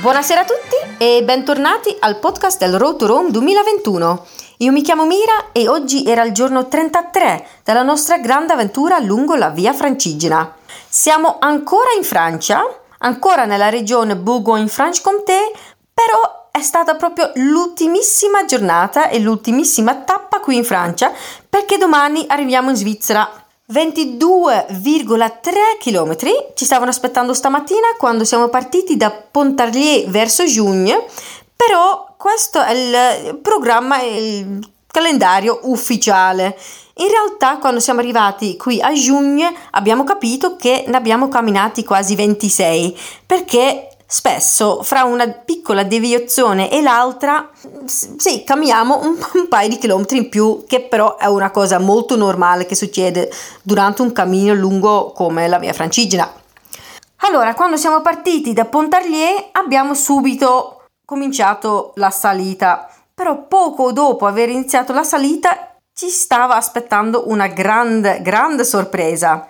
Buonasera a tutti e bentornati al podcast del Road to Rome 2021. Io mi chiamo Mira e oggi era il giorno 33 della nostra grande avventura lungo la via Francigena. Siamo ancora in Francia, ancora nella regione Bourgogne-Franche-Comté, però è stata proprio l'ultimissima giornata e l'ultimissima tappa qui in Francia perché domani arriviamo in Svizzera 22,3 km ci stavano aspettando stamattina quando siamo partiti da Pontarlier verso Giugno, però questo è il programma, il calendario ufficiale. In realtà quando siamo arrivati qui a giugno abbiamo capito che ne abbiamo camminati quasi 26 perché spesso fra una piccola deviazione e l'altra sì, camminiamo un, un, paio di chilometri in più, che però è una cosa molto normale che succede durante un cammino lungo come la via Francigena. Allora, quando siamo partiti da Pontarlier abbiamo subito cominciato la salita, però poco dopo aver iniziato la salita ci stava aspettando una grande, grande sorpresa.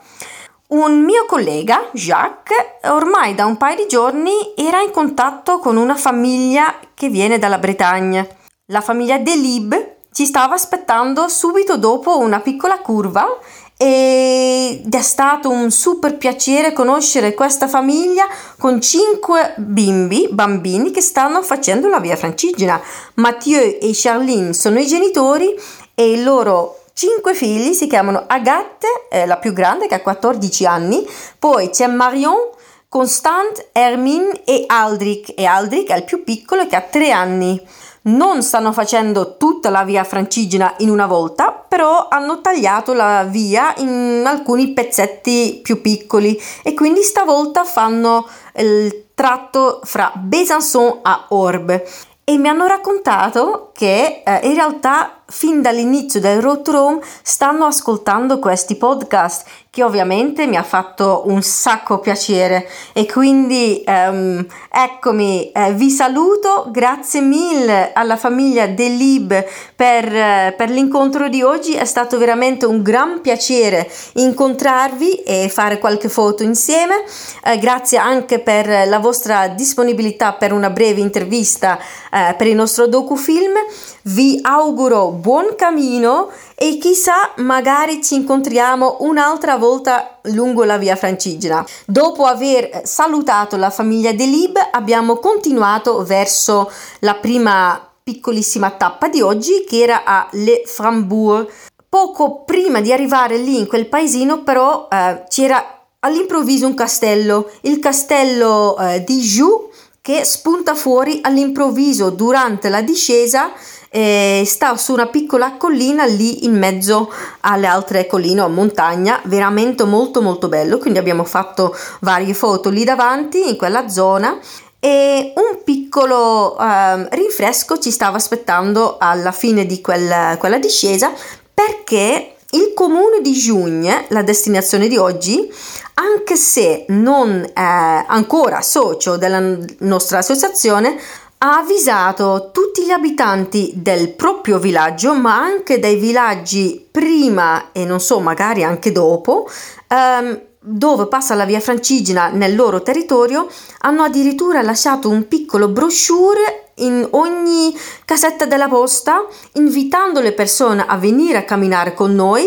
Un mio collega, Jacques, ormai da un paio di giorni era in contatto con una famiglia che viene dalla Bretagna. La famiglia Delib ci stava aspettando subito dopo una piccola curva ed è stato un super piacere conoscere questa famiglia con cinque bimbi, bambini che stanno facendo la via Francigena. Mathieu e Charlene sono i genitori e il loro Cinque figli si chiamano Agathe, eh, la più grande che ha 14 anni, poi c'è Marion, Constant, Hermine e Aldrich e Aldrich è il più piccolo che ha 3 anni. Non stanno facendo tutta la via francigena in una volta, però hanno tagliato la via in alcuni pezzetti più piccoli. E quindi stavolta fanno il tratto fra Besançon a Orbe. E mi hanno raccontato che eh, in realtà fin dall'inizio del Road to Rome stanno ascoltando questi podcast che ovviamente mi ha fatto un sacco piacere. E quindi um, eccomi eh, vi saluto. Grazie mille alla famiglia Delib per, eh, per l'incontro di oggi. È stato veramente un gran piacere incontrarvi e fare qualche foto insieme. Eh, grazie anche per la vostra disponibilità per una breve intervista eh, per il nostro docufilm vi auguro buon cammino e chissà magari ci incontriamo un'altra volta lungo la via Francigena. Dopo aver salutato la famiglia Delib abbiamo continuato verso la prima piccolissima tappa di oggi che era a Le Frambourg. Poco prima di arrivare lì in quel paesino però eh, c'era all'improvviso un castello, il castello eh, di Joux che spunta fuori all'improvviso durante la discesa eh, sta su una piccola collina lì in mezzo alle altre colline o montagna, veramente molto molto bello, quindi abbiamo fatto varie foto lì davanti in quella zona e un piccolo eh, rinfresco ci stava aspettando alla fine di quel, quella discesa perché il comune di Giugne, la destinazione di oggi, anche se non è ancora socio della nostra associazione, ha avvisato tutti gli abitanti del proprio villaggio, ma anche dei villaggi prima e non so, magari anche dopo, ehm, dove passa la via Francigena nel loro territorio, hanno addirittura lasciato un piccolo brochure in ogni casetta della posta, invitando le persone a venire a camminare con noi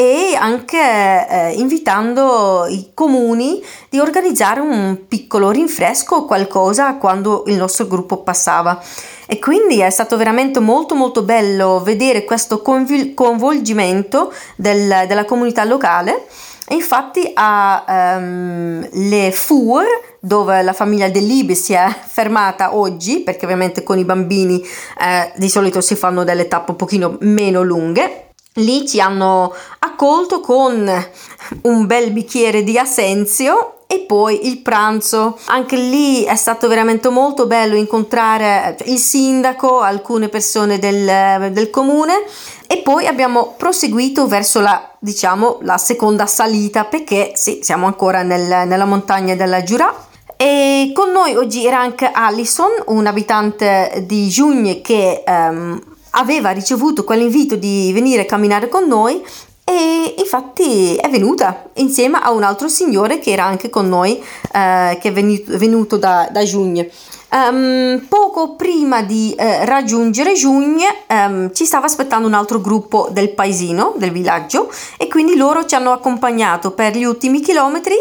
e anche eh, invitando i comuni di organizzare un piccolo rinfresco o qualcosa quando il nostro gruppo passava. E quindi è stato veramente molto molto bello vedere questo convol- coinvolgimento del, della comunità locale. Infatti a um, Le Four, dove la famiglia Delib si è fermata oggi, perché ovviamente con i bambini eh, di solito si fanno delle tappe un pochino meno lunghe, Lì ci hanno accolto con un bel bicchiere di assenzio e poi il pranzo. Anche lì è stato veramente molto bello incontrare il sindaco, alcune persone del, del comune e poi abbiamo proseguito verso la, diciamo, la seconda salita perché sì, siamo ancora nel, nella montagna della Giura. E con noi oggi era anche Alison, un abitante di Giugne che um, aveva ricevuto quell'invito di venire a camminare con noi e infatti è venuta insieme a un altro signore che era anche con noi, eh, che è venuto, venuto da, da giugno. Um, poco prima di uh, raggiungere Giugno um, ci stava aspettando un altro gruppo del paesino, del villaggio, e quindi loro ci hanno accompagnato per gli ultimi chilometri.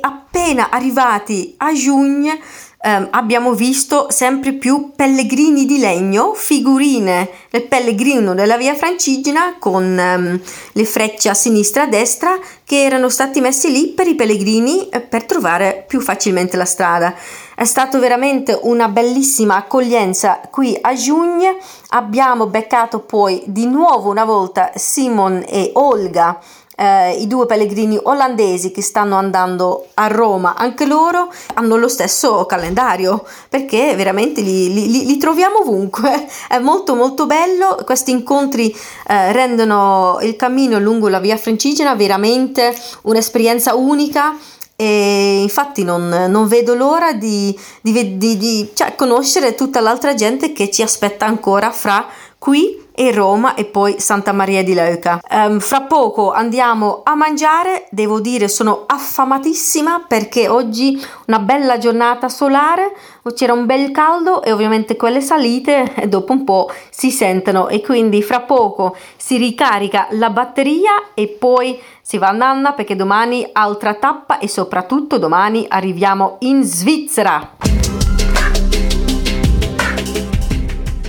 Appena arrivati a Giugno Um, abbiamo visto sempre più pellegrini di legno, figurine del pellegrino della via Francigena con um, le frecce a sinistra e a destra che erano stati messi lì per i pellegrini eh, per trovare più facilmente la strada. È stata veramente una bellissima accoglienza qui a giugno. Abbiamo beccato poi di nuovo una volta Simon e Olga eh, i due pellegrini olandesi che stanno andando a Roma, anche loro hanno lo stesso calendario perché veramente li, li, li troviamo ovunque. È molto molto bello, questi incontri eh, rendono il cammino lungo la via Francigena veramente un'esperienza unica e infatti non, non vedo l'ora di, di, di, di cioè, conoscere tutta l'altra gente che ci aspetta ancora fra qui e Roma e poi Santa Maria di Leuca. Um, fra poco andiamo a mangiare, devo dire sono affamatissima perché oggi una bella giornata solare, c'era un bel caldo e ovviamente quelle salite dopo un po' si sentono e quindi fra poco si ricarica la batteria e poi si va a Nanna perché domani altra tappa e soprattutto domani arriviamo in Svizzera.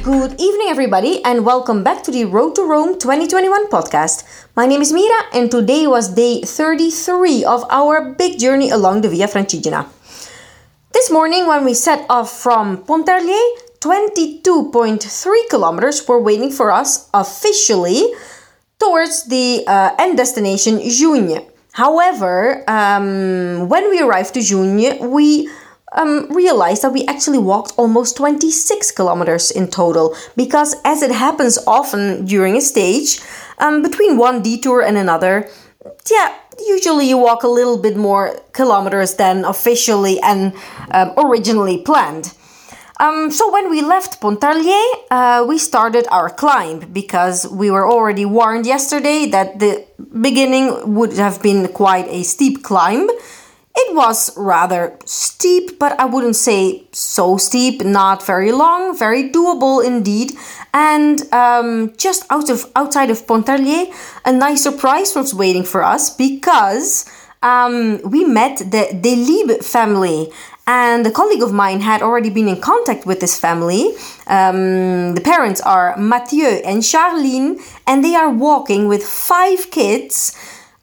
Good evening, everybody, and welcome back to the Road to Rome 2021 podcast. My name is Mira, and today was day 33 of our big journey along the Via Francigena. This morning, when we set off from Pontarlier, 22.3 kilometers were waiting for us officially towards the uh, end destination, Jugne. However, um, when we arrived to Jugne, we um, realized that we actually walked almost 26 kilometers in total because, as it happens often during a stage, um, between one detour and another, yeah, usually you walk a little bit more kilometers than officially and um, originally planned. Um, so when we left Pontarlier, uh, we started our climb because we were already warned yesterday that the beginning would have been quite a steep climb. It was rather steep, but I wouldn't say so steep, not very long, very doable indeed. And um, just out of outside of Pontarlier, a nice surprise was waiting for us because um, we met the Delib family. And a colleague of mine had already been in contact with this family. Um, the parents are Mathieu and Charline, and they are walking with five kids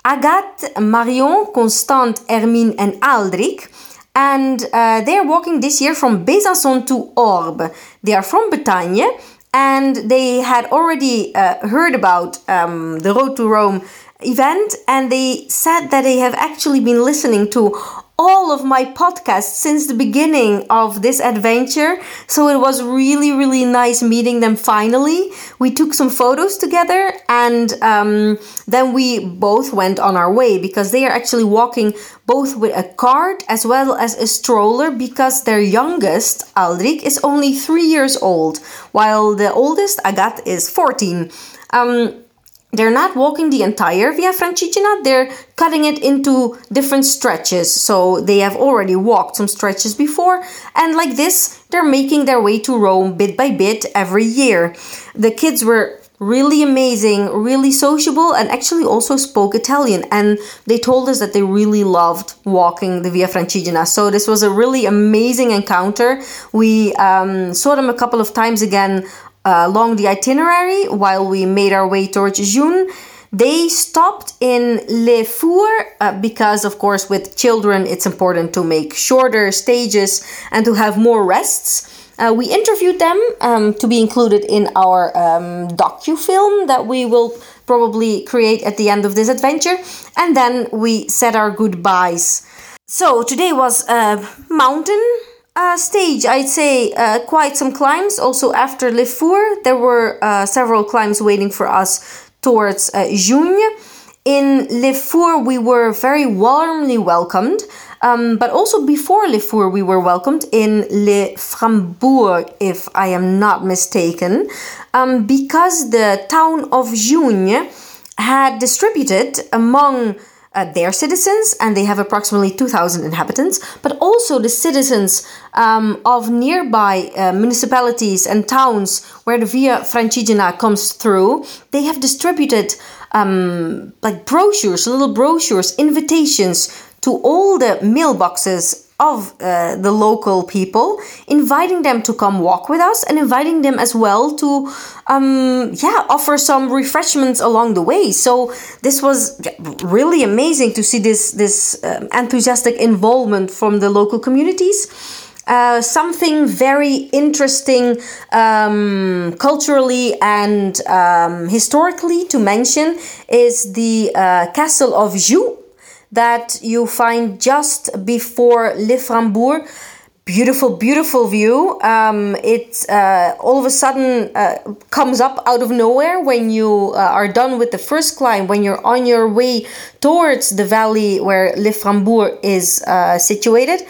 Agathe, Marion, Constant, Hermine, and Aldrich. And uh, they are walking this year from Besançon to Orbe. They are from Bretagne and they had already uh, heard about um, the Road to Rome event and they said that they have actually been listening to all of my podcasts since the beginning of this adventure. So it was really, really nice meeting them finally. We took some photos together and um, then we both went on our way because they are actually walking both with a cart as well as a stroller because their youngest, Aldrich, is only three years old, while the oldest, Agat, is 14. Um, they're not walking the entire Via Francigena, they're cutting it into different stretches. So they have already walked some stretches before, and like this, they're making their way to Rome bit by bit every year. The kids were really amazing, really sociable, and actually also spoke Italian. And they told us that they really loved walking the Via Francigena. So this was a really amazing encounter. We um, saw them a couple of times again along the itinerary while we made our way towards June. They stopped in Le Four uh, because, of course, with children, it's important to make shorter stages and to have more rests. Uh, we interviewed them um, to be included in our um, docu film that we will probably create at the end of this adventure, and then we said our goodbyes. So today was a mountain uh, stage, I'd say uh, quite some climbs. Also, after Le Four, there were uh, several climbs waiting for us towards uh, Jugne. In Le Four, we were very warmly welcomed. Um, but also before Le Four, we were welcomed in Le Frambourg, if I am not mistaken, um, because the town of June had distributed among uh, their citizens, and they have approximately 2,000 inhabitants, but also the citizens um, of nearby uh, municipalities and towns where the Via Francigena comes through. They have distributed um, like brochures, little brochures, invitations to all the mailboxes of uh, the local people, inviting them to come walk with us and inviting them as well to, um, yeah, offer some refreshments along the way. So this was really amazing to see this this um, enthusiastic involvement from the local communities. Uh, something very interesting um, culturally and um, historically to mention is the uh, castle of Joux that you find just before Le Frambourg. Beautiful, beautiful view. Um, it uh, all of a sudden uh, comes up out of nowhere when you uh, are done with the first climb, when you're on your way towards the valley where Le Frambourg is uh, situated.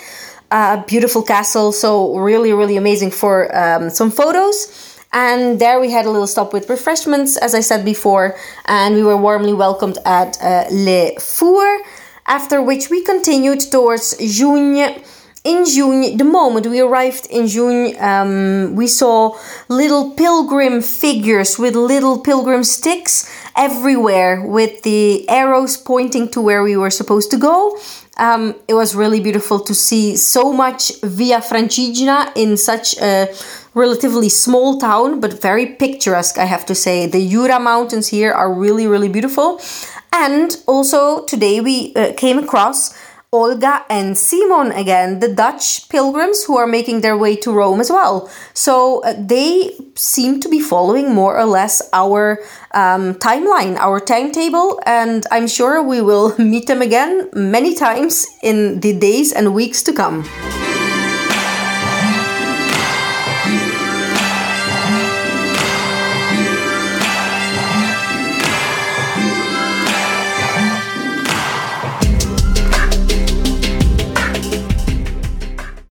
A beautiful castle, so really, really amazing for um, some photos. And there we had a little stop with refreshments, as I said before, and we were warmly welcomed at uh, Le Four after which we continued towards Jougnes. In June, the moment we arrived in June, um, we saw little pilgrim figures with little pilgrim sticks everywhere with the arrows pointing to where we were supposed to go. Um, it was really beautiful to see so much Via Francigena in such a relatively small town, but very picturesque, I have to say. The Jura Mountains here are really, really beautiful. And also today we uh, came across Olga and Simon again, the Dutch pilgrims who are making their way to Rome as well. So uh, they seem to be following more or less our um, timeline, our timetable, and I'm sure we will meet them again many times in the days and weeks to come.